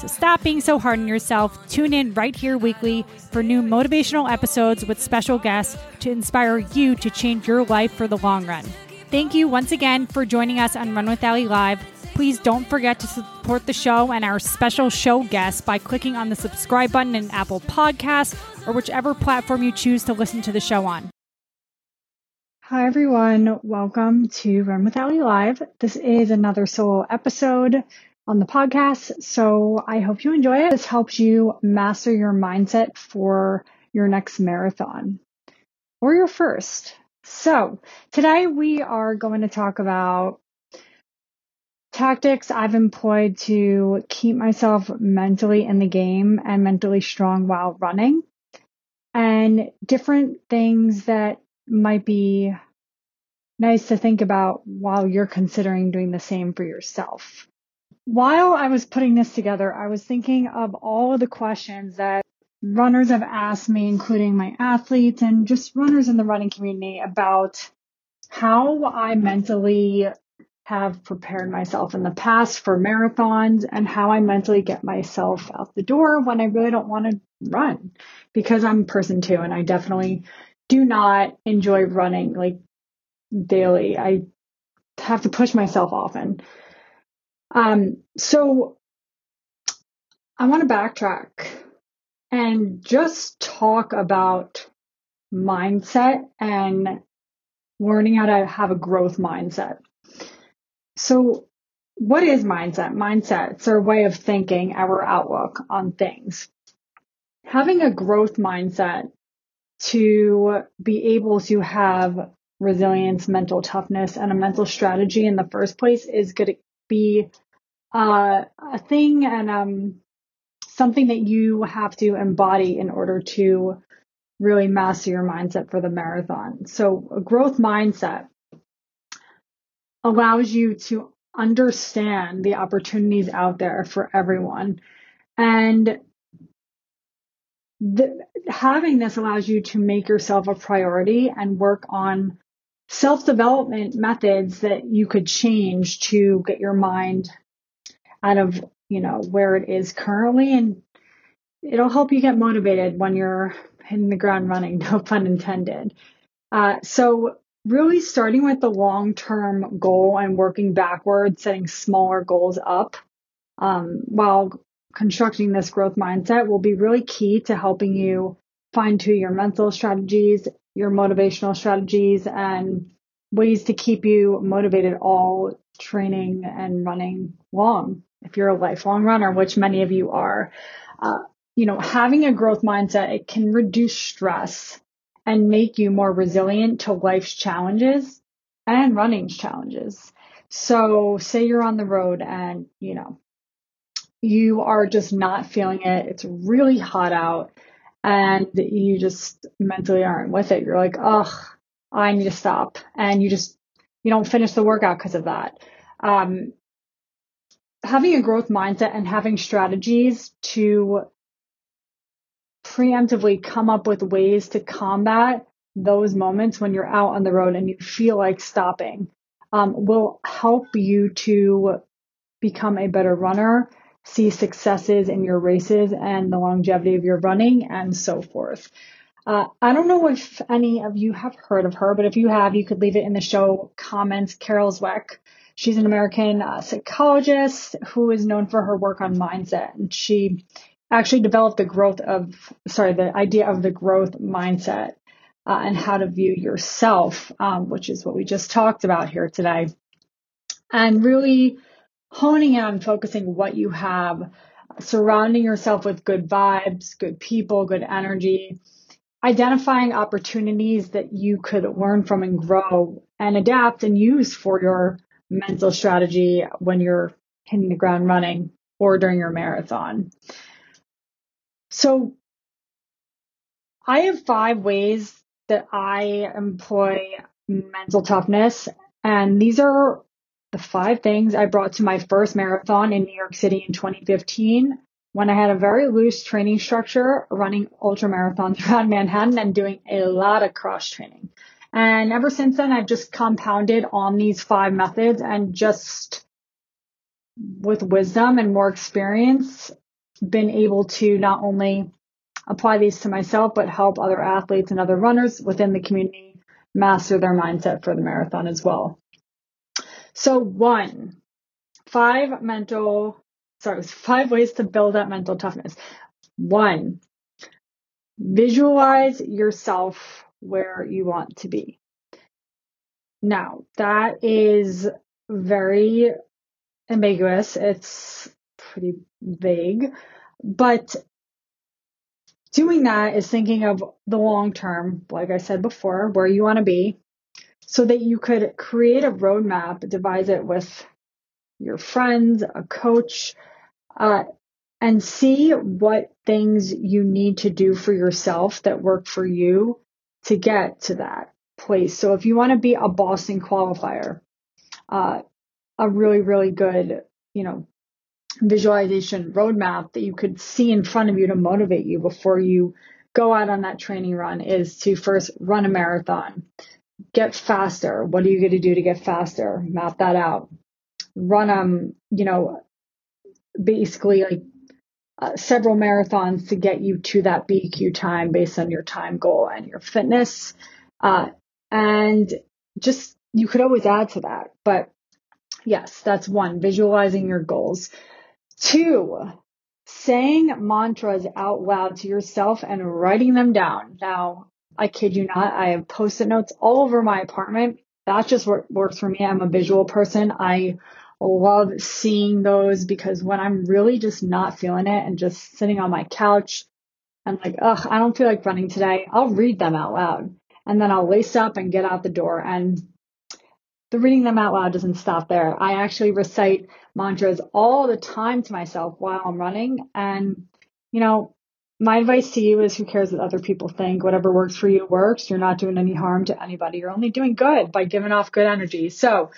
So stop being so hard on yourself. Tune in right here weekly for new motivational episodes with special guests to inspire you to change your life for the long run. Thank you once again for joining us on Run with Ellie Live. Please don't forget to support the show and our special show guests by clicking on the subscribe button in Apple Podcasts or whichever platform you choose to listen to the show on. Hi, everyone. Welcome to Run with Ellie Live. This is another solo episode on the podcast. So I hope you enjoy it. This helps you master your mindset for your next marathon or your first. So today we are going to talk about tactics I've employed to keep myself mentally in the game and mentally strong while running and different things that might be nice to think about while you're considering doing the same for yourself. While I was putting this together, I was thinking of all of the questions that runners have asked me, including my athletes and just runners in the running community about how I mentally have prepared myself in the past for marathons and how I mentally get myself out the door when I really don't want to run because I'm a person too and I definitely do not enjoy running like daily. I have to push myself often. Um, so I want to backtrack and just talk about mindset and learning how to have a growth mindset. So what is mindset? Mindset, it's our way of thinking, our outlook on things. Having a growth mindset to be able to have resilience, mental toughness, and a mental strategy in the first place is to be uh, a thing and um, something that you have to embody in order to really master your mindset for the marathon. So, a growth mindset allows you to understand the opportunities out there for everyone. And the, having this allows you to make yourself a priority and work on self development methods that you could change to get your mind out of, you know, where it is currently. And it'll help you get motivated when you're hitting the ground running, no pun intended. Uh, so really starting with the long term goal and working backwards, setting smaller goals up um, while constructing this growth mindset will be really key to helping you fine tune your mental strategies, your motivational strategies, and ways to keep you motivated all training and running long if you're a lifelong runner, which many of you are, uh, you know, having a growth mindset, it can reduce stress and make you more resilient to life's challenges and running's challenges. So say you're on the road and, you know, you are just not feeling it. It's really hot out and you just mentally aren't with it. You're like, oh, I need to stop. And you just, you don't finish the workout because of that. Um, having a growth mindset and having strategies to preemptively come up with ways to combat those moments when you're out on the road and you feel like stopping um, will help you to become a better runner, see successes in your races and the longevity of your running, and so forth. Uh, I don't know if any of you have heard of her, but if you have, you could leave it in the show comments. Carol Dweck She's an American uh, psychologist who is known for her work on mindset. And she actually developed the growth of, sorry, the idea of the growth mindset uh, and how to view yourself, um, which is what we just talked about here today. And really honing in on focusing what you have, surrounding yourself with good vibes, good people, good energy, identifying opportunities that you could learn from and grow and adapt and use for your mental strategy when you're hitting the ground running or during your marathon. So I have five ways that I employ mental toughness. And these are the five things I brought to my first marathon in New York City in 2015 when I had a very loose training structure running ultra marathons around Manhattan and doing a lot of cross training. And ever since then, I've just compounded on these five methods and just with wisdom and more experience, been able to not only apply these to myself, but help other athletes and other runners within the community master their mindset for the marathon as well. So one, five mental, sorry, five ways to build up mental toughness. One, visualize yourself where you want to be. Now, that is very ambiguous. It's pretty vague, but doing that is thinking of the long term, like I said before, where you want to be, so that you could create a roadmap, devise it with your friends, a coach, uh, and see what things you need to do for yourself that work for you to get to that place. So if you want to be a Boston qualifier, uh, a really, really good, you know, visualization roadmap that you could see in front of you to motivate you before you go out on that training run is to first run a marathon, get faster. What are you going to do to get faster? Map that out. Run um, you know, basically like uh, several marathons to get you to that BQ time based on your time goal and your fitness. Uh, and just you could always add to that, but yes, that's one. Visualizing your goals. Two, saying mantras out loud to yourself and writing them down. Now, I kid you not, I have post-it notes all over my apartment. That just works for me. I'm a visual person. I love seeing those because when I'm really just not feeling it and just sitting on my couch and like, ugh, I don't feel like running today, I'll read them out loud and then I'll lace up and get out the door. And the reading them out loud doesn't stop there. I actually recite mantras all the time to myself while I'm running. And, you know, my advice to you is who cares what other people think? Whatever works for you works. You're not doing any harm to anybody. You're only doing good by giving off good energy. So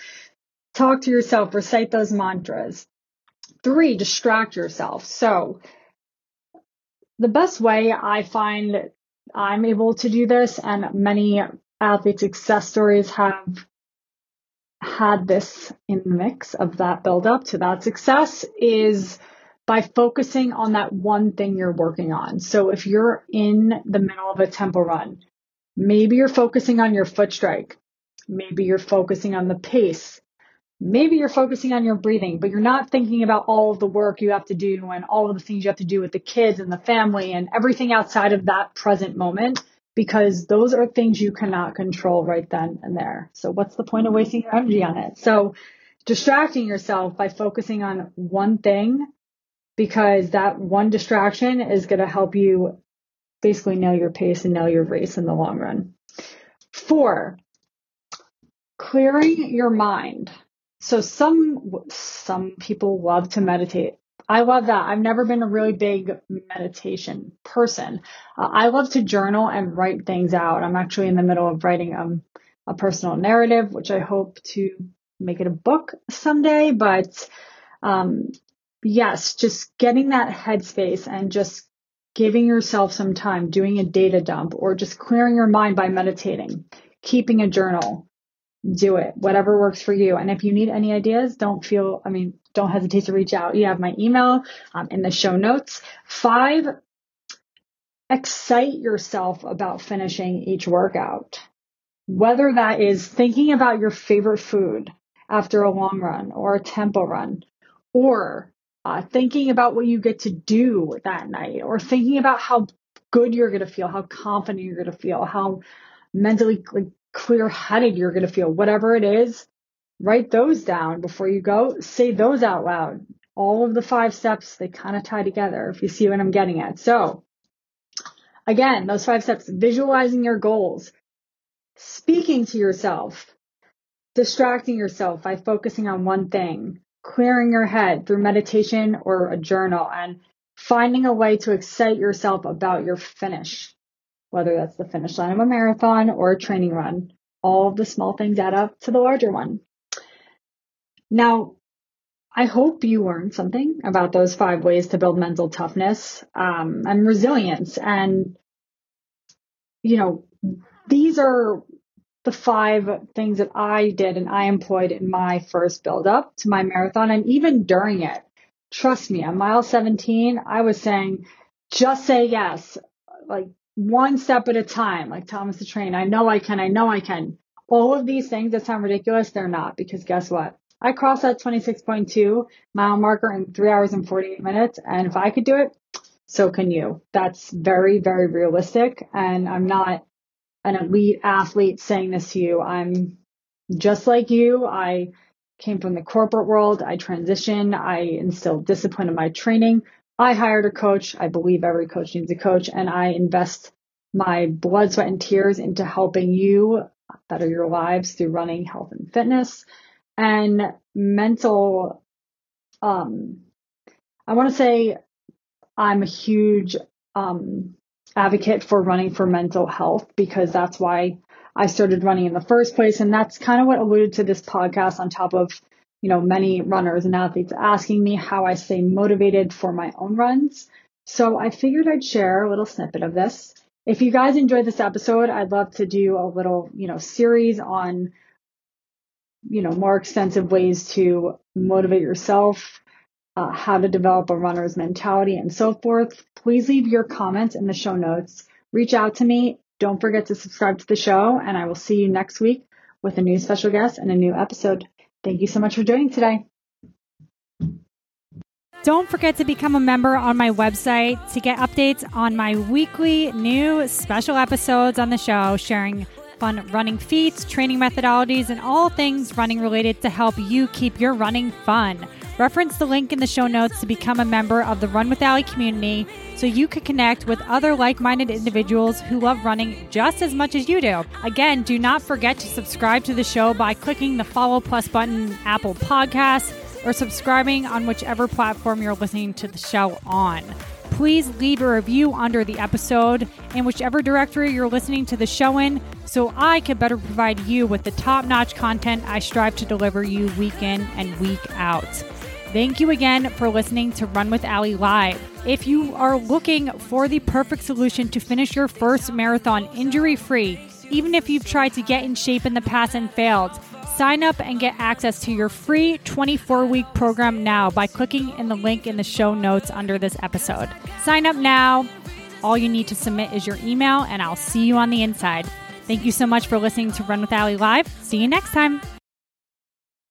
talk to yourself, recite those mantras. Three, distract yourself. So the best way I find I'm able to do this and many athlete success stories have had this in the mix of that build up to that success is by focusing on that one thing you're working on. So if you're in the middle of a tempo run, maybe you're focusing on your foot strike. Maybe you're focusing on the pace. Maybe you're focusing on your breathing, but you're not thinking about all of the work you have to do and all of the things you have to do with the kids and the family and everything outside of that present moment because those are things you cannot control right then and there. So what's the point of wasting your energy on it? So distracting yourself by focusing on one thing because that one distraction is going to help you basically nail your pace and nail your race in the long run. Four, clearing your mind. So some some people love to meditate. I love that. I've never been a really big meditation person. Uh, I love to journal and write things out. I'm actually in the middle of writing um, a personal narrative, which I hope to make it a book someday. But um, yes, just getting that headspace and just giving yourself some time, doing a data dump, or just clearing your mind by meditating, keeping a journal, do it, whatever works for you. And if you need any ideas, don't feel, I mean, don't hesitate to reach out. You have my email um, in the show notes. Five, excite yourself about finishing each workout. Whether that is thinking about your favorite food after a long run or a tempo run, or uh, thinking about what you get to do that night, or thinking about how good you're going to feel, how confident you're going to feel, how mentally like, clear headed you're going to feel. Whatever it is, write those down before you go. Say those out loud. All of the five steps, they kind of tie together if you see what I'm getting at. So again, those five steps, visualizing your goals, speaking to yourself, distracting yourself by focusing on one thing, clearing your head through meditation or a journal, and finding a way to excite yourself about your finish, whether that's the finish line of a marathon or a training run. All of the small things add up to the larger one. Now, I hope you learned something about those five ways to build mental toughness um, and resilience. And, you know, these are the five things that I did and I employed in my first build up to my marathon and even during it. Trust me, on mile 17, I was saying, just say yes, like one step at a time, like Thomas the Train. I know I can, I know I can. All of these things that sound ridiculous, they're not because guess what? I crossed that 26.2 mile marker in three hours and 48 minutes. And if I could do it, so can you. That's very, very realistic. And I'm not an elite athlete saying this to you. I'm just like you. I came from the corporate world. I transitioned. I instilled discipline in my training. I hired a coach. I believe every coach needs a coach and I invest my blood, sweat and tears into helping you better your lives through running, health and fitness and mental. Um, I want to say I'm a huge, um, advocate for running for mental health because that's why I started running in the first place. And that's kind of what alluded to this podcast on top of, you know, many runners and athletes asking me how I stay motivated for my own runs. So I figured I'd share a little snippet of this. If you guys enjoyed this episode, I'd love to do a little, you know, series on, you know, more extensive ways to motivate yourself, uh, how to develop a runner's mentality, and so forth. Please leave your comments in the show notes. Reach out to me. Don't forget to subscribe to the show, and I will see you next week with a new special guest and a new episode. Thank you so much for joining today. Don't forget to become a member on my website to get updates on my weekly new special episodes on the show, sharing fun running feats, training methodologies, and all things running related to help you keep your running fun. Reference the link in the show notes to become a member of the Run with Ali community so you can connect with other like minded individuals who love running just as much as you do. Again, do not forget to subscribe to the show by clicking the follow plus button Apple Podcasts or subscribing on whichever platform you're listening to the show on. Please leave a review under the episode in whichever directory you're listening to the show in so I can better provide you with the top notch content I strive to deliver you week in and week out. Thank you again for listening to Run with Ali Live. If you are looking for the perfect solution to finish your first marathon injury free, even if you've tried to get in shape in the past and failed, sign up and get access to your free 24 week program now by clicking in the link in the show notes under this episode. Sign up now. All you need to submit is your email, and I'll see you on the inside. Thank you so much for listening to Run with Ali Live. See you next time.